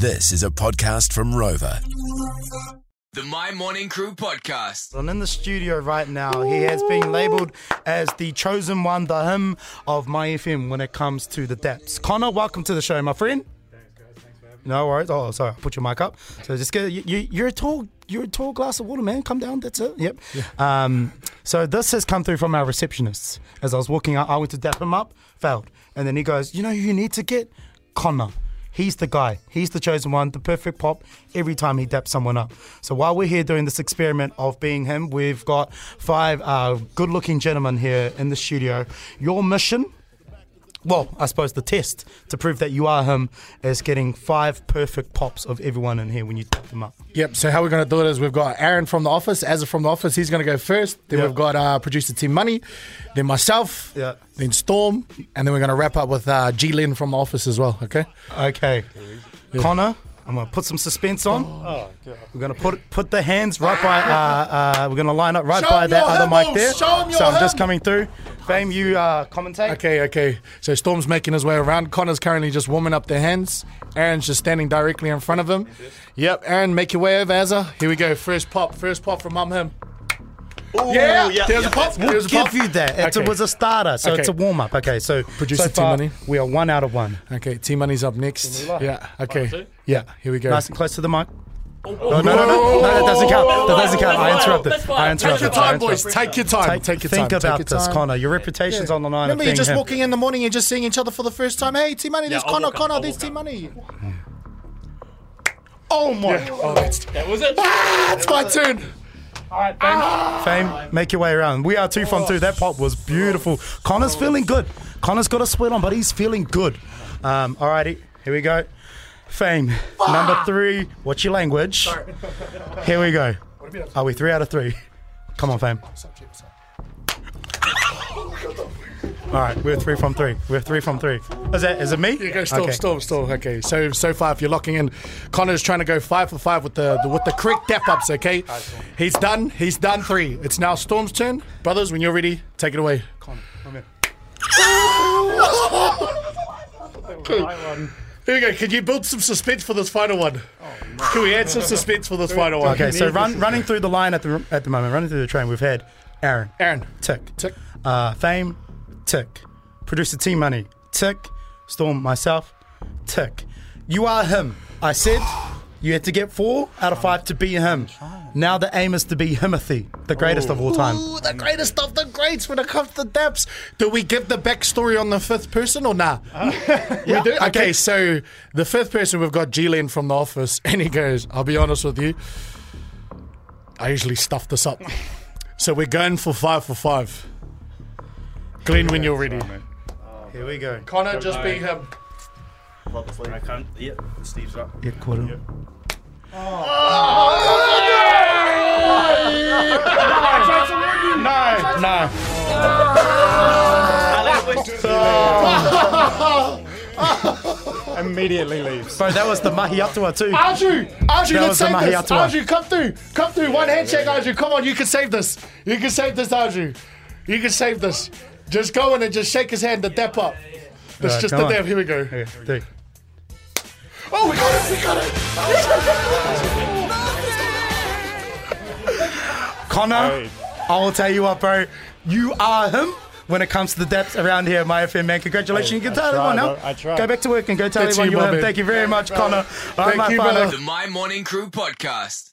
This is a podcast from Rover. The Mai Morning Crew podcast. And in the studio right now, he has been labelled as the chosen one, the him of Mai FM when it comes to the daps. Connor, welcome to the show, my friend. Thanks, guys. Thanks for having me. No worries. Oh, sorry. I'll put your mic up. So just get you, you. You're a tall. You're a tall glass of water, man. Come down. That's it. Yep. Um. So this has come through from our receptionists. As I was walking out, I went to dap him up, failed, and then he goes, "You know, who you need to get Connor." He's the guy. He's the chosen one, the perfect pop every time he daps someone up. So while we're here doing this experiment of being him, we've got five uh, good looking gentlemen here in the studio. Your mission well, I suppose the test to prove that you are him is getting five perfect pops of everyone in here when you tap them up. Yep. So how we're going to do it is we've got Aaron from the office, Azza from the office. He's going to go first. Then Yeah. we've got uh, producer Tim Money, then myself, Yeah. then Storm, and then we're going to wrap up with uh, G Lynn from the office as well. Okay. Okay. Connor, I'm going to put some suspense on. We're going to put put the hands right by, uh, uh, we're going to line up right Show by that your other mic hymns. there. Show your so I'm just hymn. coming through. Fame, you uh, commentate. Okay. Okay. So Storm's making his way around. Connor's currently just warming up their hands. Aaron's just standing directly in front of him. Yep. Aaron, make your way over, Azza. Here we go. First pop. First pop from Mum Him. Yeah. There's a pop. We'll There's a give pop. you that. It's, Okay. It was a starter, so Okay. it's a warm up. Okay, so Producer so T-Money. we are one out of one. Okay. T Money's up next. Yeah. Okay. Yeah. Here we go. Nice and close to the mic. No, no, no, no, no, that doesn't count. That doesn't count. I interrupted. I Take Take your time, boys. Take your time. Take, Take your time. think about Take your this, time. Connor. Your reputation's on the line. Remember, you're just him. walking in the morning and just seeing each other for the first time. Hey, T Money, there's I'll Connor, Connor, I'll there's T. Money. Oh my! Oh, that's, That was it. Ah, that's my turn. Fame, Fame, make your way around. We are two from two. That pop was beautiful. Connor's feeling good. Connor's got a sweat on, but he's feeling good. Um, alrighty, here we go. Fame, number three. What's your language? Here we go. Are we three out of three? Come on, Fame. All right, we're three from three. We're three from three. Is that is it me? You go, storm, Okay. storm, storm. Okay, so so far, if you're locking in, Connor's trying to go five for five with the, the with the correct tap ups. Okay, he's done. He's done three. It's now Storm's turn, brothers. When you're ready, take it away. Connor, come in. Here we go. Can you build some suspense for this final one? Can we add some suspense for this final one? Okay, so run, running through the line at the at the moment, running through the train, we've had Aaron, Aaron, tick, tick. Uh, Fame, tick, producer T Money, tick, Storm, myself, tick. You are him. I said you had to get four out of five to be him. Now the aim is to be Himothy, the greatest of all time. Ooh, the greatest of the greats when it comes to daps. Do we give the backstory on the fifth person or nah? we do? Okay, so the fifth person, we've got Gillian from the office, and he goes, I'll be honest with you, I usually stuff this up. So we're going for five for five. Glenn, when you're ready. Here we go. Connor, just be him. I can't. Yep. Steve's up. Yeah, caught him. Oh, no, no. Immediately leaves. Bro, that was the Mahi Atua too. Arju, Arju, That let's the save this. Mahiatua. Arju, come through, come through. One handshake, Arju. Come on, you can save this. You can save this, Arju. You can save this. Just go in and just shake his hand. The dap up. That's Alright, just the on. dap. Here we go. Okay, three. Oh, we got it. We got it. Connor, I will tell you what, bro. You are him when it comes to the daps around here, Mai FM man. Congratulations. You can tell everyone now. bro. I tried. Go back to work and go tell That's everyone you, you're him. Thank you very much, Connor. All right, Thank my you, father. brother. The Mai Morning Crew podcast.